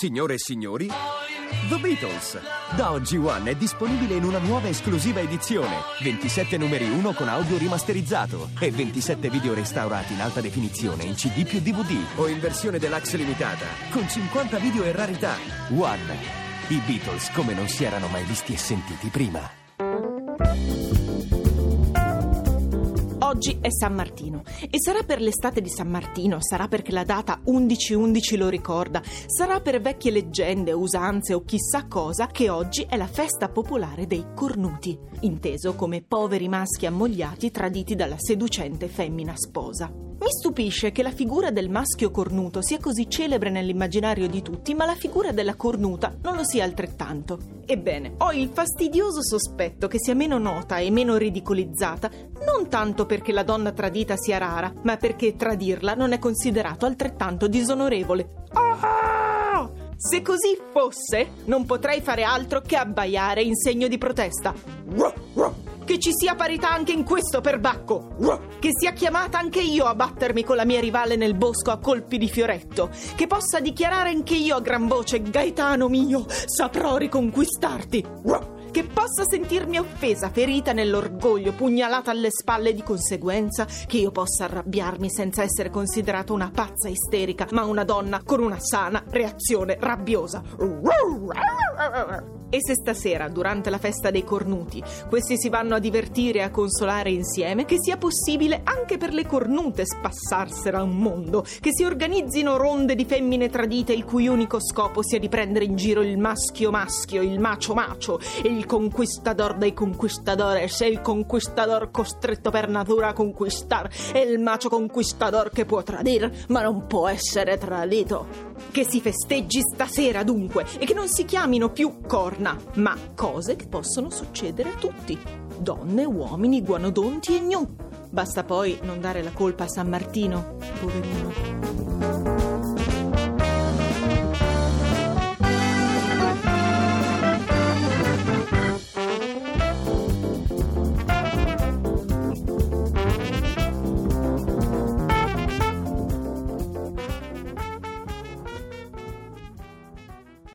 Signore e signori, The Beatles. Da oggi One è disponibile in una nuova esclusiva edizione. 27 numeri 1 con audio rimasterizzato e 27 video restaurati in alta definizione in CD più DVD o in versione deluxe limitata con 50 video e rarità. One. I Beatles come non si erano mai visti e sentiti prima. Oggi è San Martino e sarà per l'estate di San Martino, sarà perché la data 11-11 lo ricorda, sarà per vecchie leggende, usanze o chissà cosa che oggi è la festa popolare dei cornuti, inteso come poveri maschi ammogliati traditi dalla seducente femmina sposa. Mi stupisce che la figura del maschio cornuto sia così celebre nell'immaginario di tutti, ma la figura della cornuta non lo sia altrettanto. Ebbene, ho il fastidioso sospetto che sia meno nota e meno ridicolizzata, non tanto perché la donna tradita sia rara, ma perché tradirla non è considerato altrettanto disonorevole. Ah! Se così fosse, non potrei fare altro che abbaiare in segno di protesta. Che ci sia parità anche in questo perbacco. Che sia chiamata anche io a battermi con la mia rivale nel bosco a colpi di fioretto. Che possa dichiarare anche io a gran voce, Gaetano mio, saprò riconquistarti che possa sentirmi offesa, ferita nell'orgoglio, pugnalata alle spalle di conseguenza, che io possa arrabbiarmi senza essere considerata una pazza isterica, ma una donna con una sana reazione rabbiosa. E se stasera, durante la festa dei cornuti, questi si vanno a divertire e a consolare insieme, che sia possibile anche per le cornute spassarsela un mondo, che si organizzino ronde di femmine tradite il cui unico scopo sia di prendere in giro il maschio maschio, il macio macio, e il conquistador dei conquistadores, e il conquistador costretto per natura a conquistar, e il macio conquistador che può tradire, ma non può essere tradito. Che si festeggi stasera dunque, e che non si chiamino più corna ma cose che possono succedere a tutti. Donne, uomini, guanodonti e gnu. Basta poi non dare la colpa a San Martino, poverino.